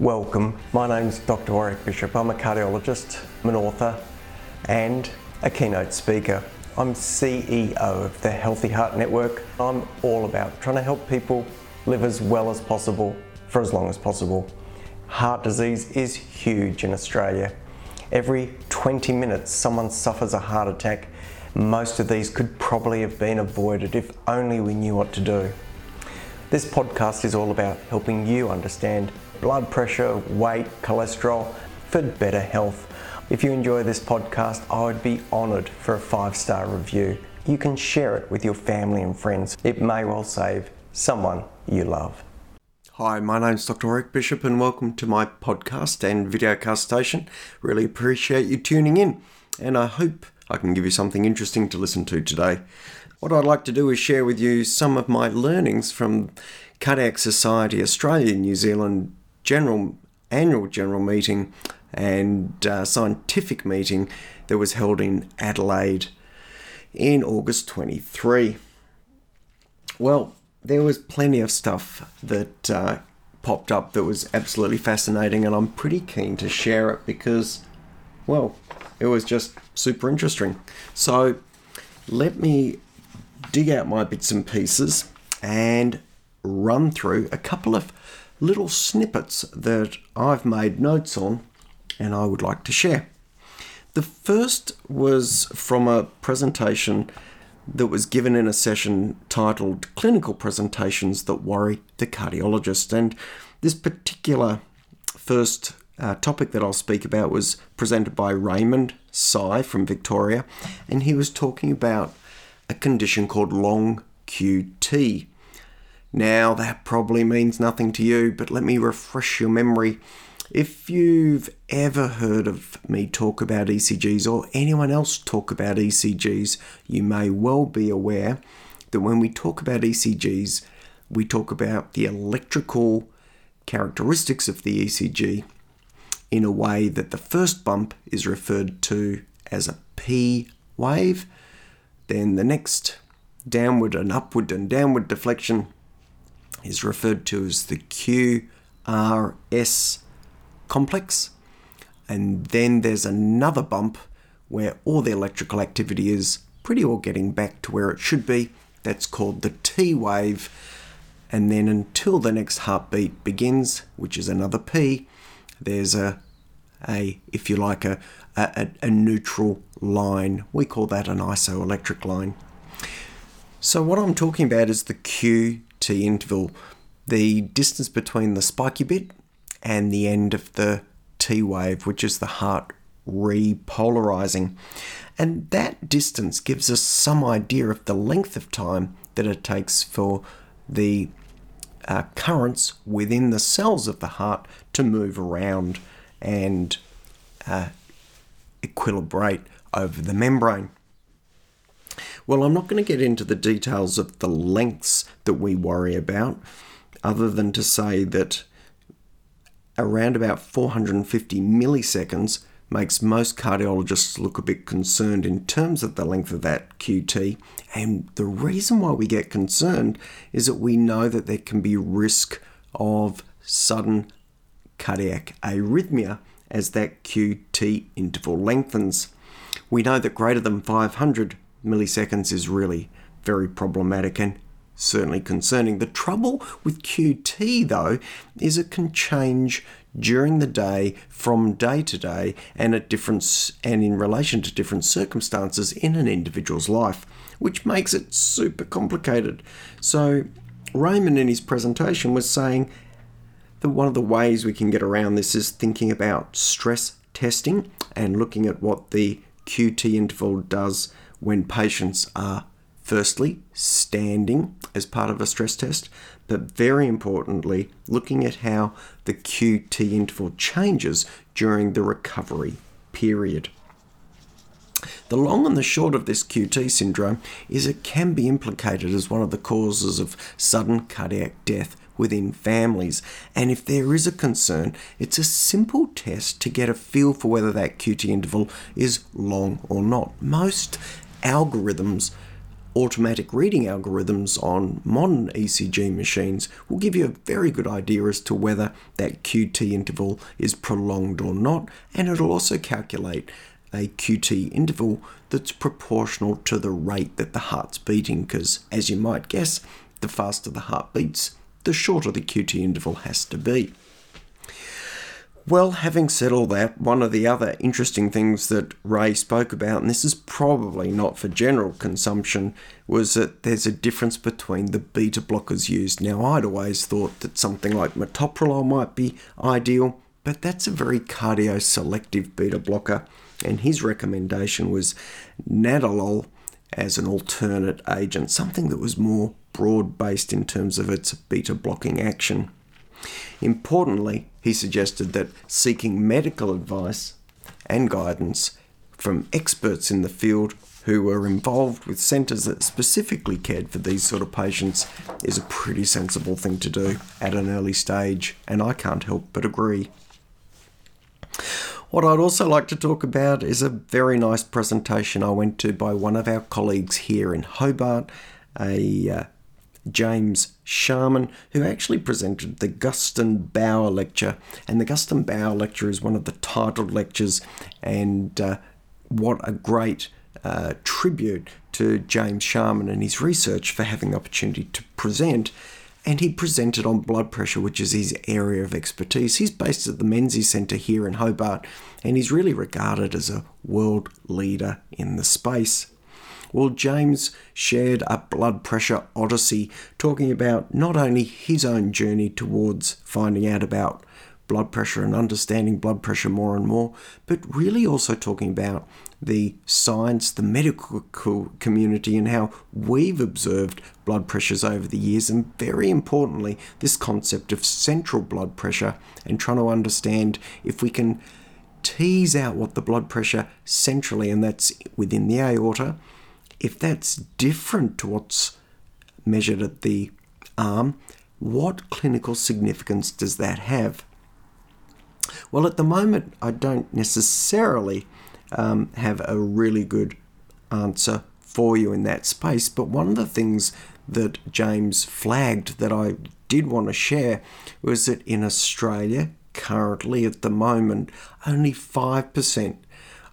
Welcome. My name's Dr. Warrick Bishop. I'm a cardiologist, I'm an author, and a keynote speaker. I'm CEO of the Healthy Heart Network. I'm all about trying to help people live as well as possible for as long as possible. Heart disease is huge in Australia. Every 20 minutes, someone suffers a heart attack. Most of these could probably have been avoided if only we knew what to do. This podcast is all about helping you understand blood pressure, weight, cholesterol for better health. If you enjoy this podcast, I would be honoured for a five star review. You can share it with your family and friends. It may well save someone you love. Hi, my name's Dr. Warrick Bishop, and welcome to my podcast and videocast station. Really appreciate you tuning in, and I hope I can give you something interesting to listen to today. What I'd like to do is share with you some of my learnings from Cardiac Society Australia New Zealand general annual general meeting and uh, scientific meeting that was held in Adelaide in August 23. Well, there was plenty of stuff that uh, popped up that was absolutely fascinating, and I'm pretty keen to share it because, well, it was just super interesting. So, let me dig out my bits and pieces and run through a couple of little snippets that I've made notes on and I would like to share. The first was from a presentation that was given in a session titled Clinical Presentations That Worry the Cardiologist. And this particular first uh, topic that I'll speak about was presented by Raymond Sy from Victoria, and he was talking about a condition called long QT. Now, that probably means nothing to you, but let me refresh your memory. If you've ever heard of me talk about ECGs or anyone else talk about ECGs, you may well be aware that when we talk about ECGs, we talk about the electrical characteristics of the ECG in a way that the first bump is referred to as a P wave, then the next downward and upward and downward deflection is referred to as the QRS complex. And then there's another bump where all the electrical activity is pretty well getting back to where it should be. That's called the T wave. And then until the next heartbeat begins, which is another P, there's a, a if you like, a, a, a neutral line. We call that an isoelectric line. So, what I'm talking about is the QT interval, the distance between the spiky bit and the end of the T wave, which is the heart repolarizing. And that distance gives us some idea of the length of time that it takes for the uh, currents within the cells of the heart to move around and uh, equilibrate over the membrane. Well, I'm not going to get into the details of the lengths that we worry about, other than to say that around about 450 milliseconds makes most cardiologists look a bit concerned in terms of the length of that QT. And the reason why we get concerned is that we know that there can be risk of sudden cardiac arrhythmia as that QT interval lengthens. We know that greater than 500 milliseconds is really very problematic and certainly concerning. The trouble with QT, though, is it can change during the day, from day to day, and at different and in relation to different circumstances in an individual's life, which makes it super complicated. So, Raymond in his presentation was saying that one of the ways we can get around this is thinking about stress testing and looking at what the QT interval does when patients are Firstly, standing as part of a stress test, but very importantly, looking at how the QT interval changes during the recovery period. The long and the short of this QT syndrome is it can be implicated as one of the causes of sudden cardiac death within families. And if there is a concern, it's a simple test to get a feel for whether that QT interval is long or not. Most algorithms automatic reading algorithms on modern ECG machines will give you a very good idea as to whether that QT interval is prolonged or not, and it'll also calculate a QT interval that's proportional to the rate that the heart's beating, because as you might guess, the faster the heart beats, the shorter the QT interval has to be. Well, having said all that, one of the other interesting things that Ray spoke about, and this is probably not for general consumption, was that there's a difference between the beta blockers used. Now, I'd always thought that something like metoprolol might be ideal, but that's a very cardioselective beta blocker, and his recommendation was nadolol as an alternate agent, something that was more broad based in terms of its beta blocking action. Importantly, he suggested that seeking medical advice and guidance from experts in the field who were involved with centres that specifically cared for these sort of patients is a pretty sensible thing to do at an early stage, and I can't help but agree. What I'd also like to talk about is a very nice presentation I went to by one of our colleagues here in Hobart, a uh, James Sharman, who actually presented the Gaston Bauer Lecture. And the Gaston Bauer Lecture is one of the titled lectures, and uh, what a great uh, tribute to James Sharman and his research for having the opportunity to present. And he presented on blood pressure, which is his area of expertise. He's based at the Menzies Centre here in Hobart, and he's really regarded as a world leader in the space. Well, James shared a blood pressure odyssey, talking about not only his own journey towards finding out about blood pressure and understanding blood pressure more and more, but really also talking about the science, the medical community, and how we've observed blood pressures over the years, and very importantly, this concept of central blood pressure and trying to understand if we can tease out what the blood pressure centrally, and that's within the aorta, if that's different to what's measured at the arm, what clinical significance does that have? Well, at the moment, I don't necessarily um, have a really good answer for you in that space, but one of the things that James flagged that I did want to share was that in Australia, currently at the moment, only 5%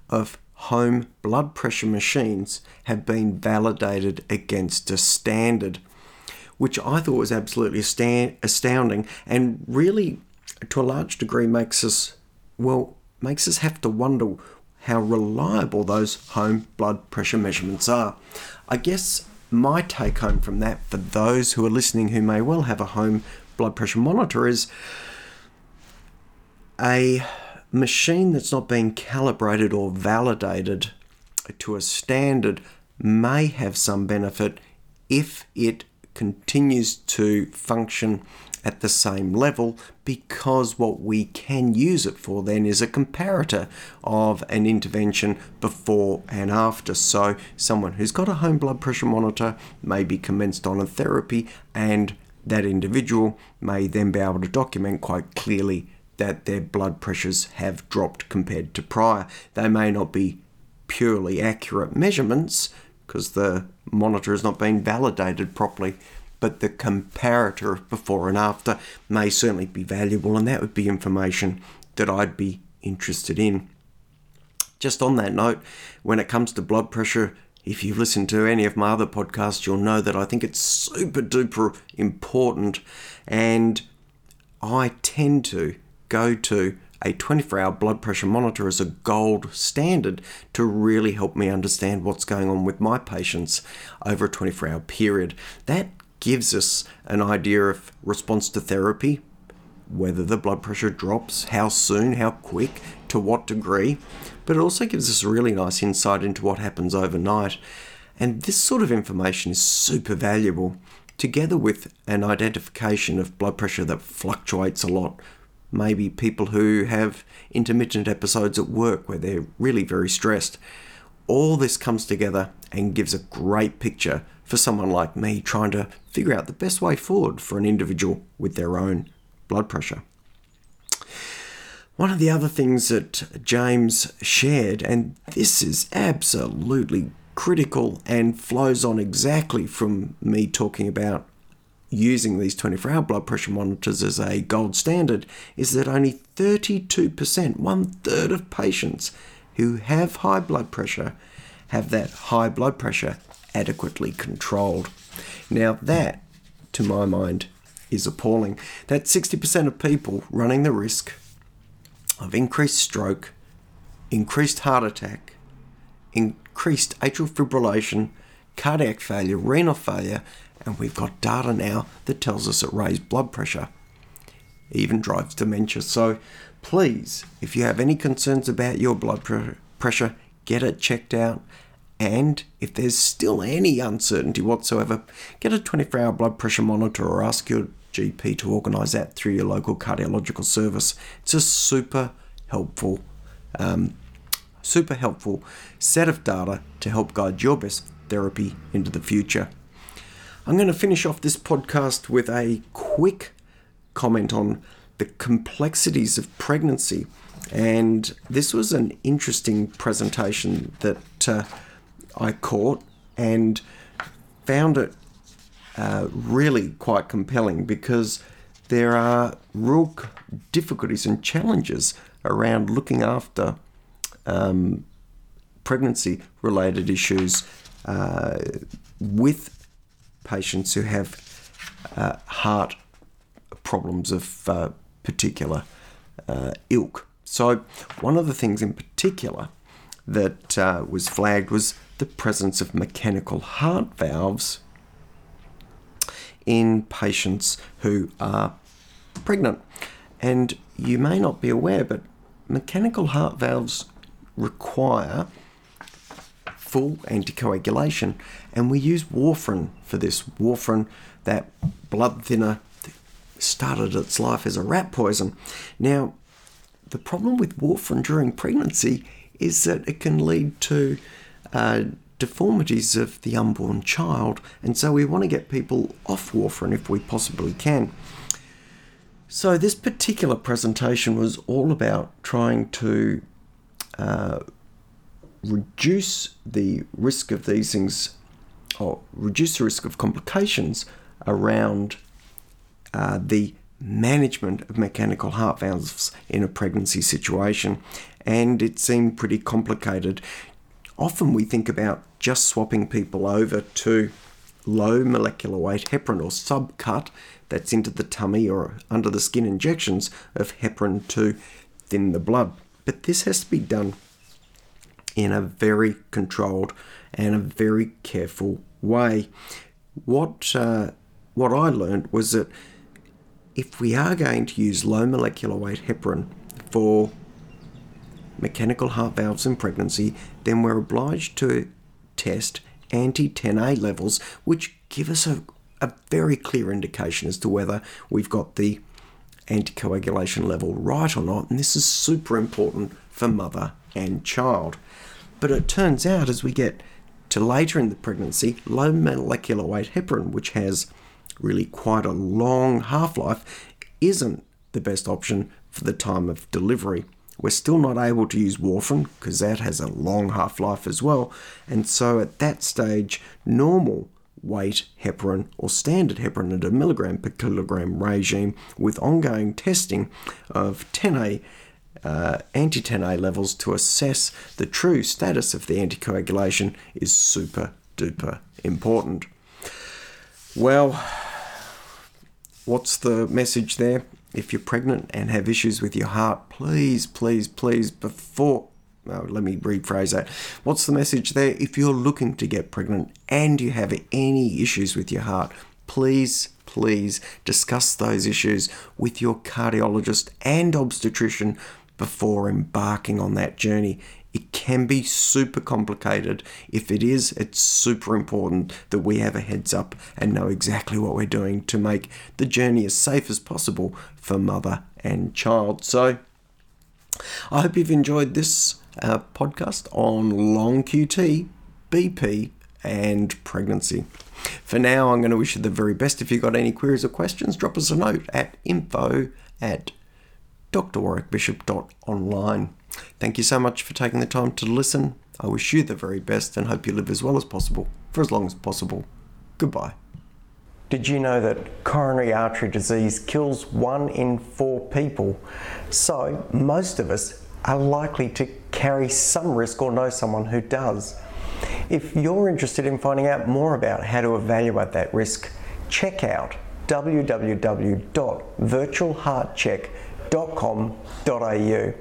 of home blood pressure machines have been validated against a standard, which I thought was absolutely astounding and really, to a large degree, makes us, well, makes us have to wonder how reliable those home blood pressure measurements are. I guess my take home from that for those who are listening who may well have a home blood pressure monitor is a machine that's not being calibrated or validated to a standard may have some benefit if it continues to function at the same level because what we can use it for then is a comparator of an intervention before and after. So, someone who's got a home blood pressure monitor may be commenced on a therapy, and that individual may then be able to document quite clearly that their blood pressures have dropped compared to prior. They may not be purely accurate measurements because the monitor has not been validated properly, but the comparator of before and after may certainly be valuable, and that would be information that I'd be interested in. Just on that note, when it comes to blood pressure, if you've listened to any of my other podcasts, you'll know that I think it's super duper important, and I tend to go to a 24 hour blood pressure monitor as a gold standard to really help me understand what's going on with my patients over a 24 hour period. That gives us an idea of response to therapy, whether the blood pressure drops, how soon, how quick, to what degree, but it also gives us a really nice insight into what happens overnight. And this sort of information is super valuable, together with an identification of blood pressure that fluctuates a lot maybe people who have intermittent episodes at work where they're really very stressed. All this comes together and gives a great picture for someone like me trying to figure out the best way forward for an individual with their own blood pressure. One of the other things that James shared, and this is absolutely critical and flows on exactly from me talking about using these 24 hour blood pressure monitors as a gold standard is that only 32%, one third of patients who have high blood pressure, have that high blood pressure adequately controlled. Now, that, to my mind, is appalling. That 60% of people running the risk of increased stroke, increased heart attack, increased atrial fibrillation, cardiac failure, renal failure, and we've got data now that tells us it raised blood pressure even drives dementia. So please, if you have any concerns about your blood pressure, get it checked out. And if there's still any uncertainty whatsoever, get a 24 hour blood pressure monitor or ask your GP to organise that through your local cardiological service. It's a super helpful, um, super helpful set of data to help guide your best therapy into the future. I'm going to finish off this podcast with a quick comment on the complexities of pregnancy. And this was an interesting presentation that uh, I caught and found it uh, really quite compelling because there are real difficulties and challenges around looking after um, pregnancy related issues uh, with patients who have uh, heart problems of uh, particular uh, ilk. So, one of the things in particular that uh, was flagged was the presence of mechanical heart valves in patients who are pregnant. And you may not be aware, but mechanical heart valves require full anticoagulation, and we use warfarin for this. Warfarin, that blood thinner started its life as a rat poison. Now, the problem with warfarin during pregnancy is that it can lead to uh, deformities of the unborn child, and so we want to get people off warfarin if we possibly can. So, this particular presentation was all about trying to uh, reduce the risk of these things, or reduce the risk of complications around uh, the management of mechanical heart valves in a pregnancy situation, and it seemed pretty complicated. Often we think about just swapping people over to low molecular weight heparin or subcut that's into the tummy or under the skin injections of heparin to thin the blood. But this has to be done in a very controlled and a very careful way. What uh, what I learned was that if we are going to use low molecular weight heparin for mechanical heart valves in pregnancy, then we're obliged to test anti 10A levels, which give us a, a very clear indication as to whether we've got the anticoagulation level right or not. And this is super important for mother and child. But it turns out as we get to later in the pregnancy, low molecular weight heparin, which has really quite a long half life, isn't the best option for the time of delivery. We're still not able to use warfarin because that has a long half life as well. And so at that stage, normal weight heparin or standard heparin at a milligram per kilogram regime with ongoing testing of 10A uh, anti 10A levels to assess the true status of the anticoagulation is super duper important. Well, what's the message there? If you're pregnant and have issues with your heart, please, please, please, before let me rephrase that. What's the message there? If you're looking to get pregnant and you have any issues with your heart, please, please discuss those issues with your cardiologist and obstetrician before embarking on that journey. It can be super complicated. If it is, it's super important that we have a heads up and know exactly what we're doing to make the journey as safe as possible for mother and child. So, I hope you've enjoyed this uh, podcast on long QT, BP, and pregnancy. For now, I'm going to wish you the very best. If you've got any queries or questions, drop us a note at info at drwarrickbishop.online. Thank you so much for taking the time to listen. I wish you the very best and hope you live as well as possible for as long as possible. Goodbye. Did you know that coronary artery disease kills one in four people? So, most of us are likely to carry some risk or know someone who does. If you're interested in finding out more about how to evaluate that risk, check out www.virtualheartcheck.com.au.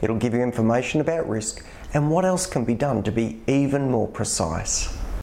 It'll give you information about risk and what else can be done to be even more precise.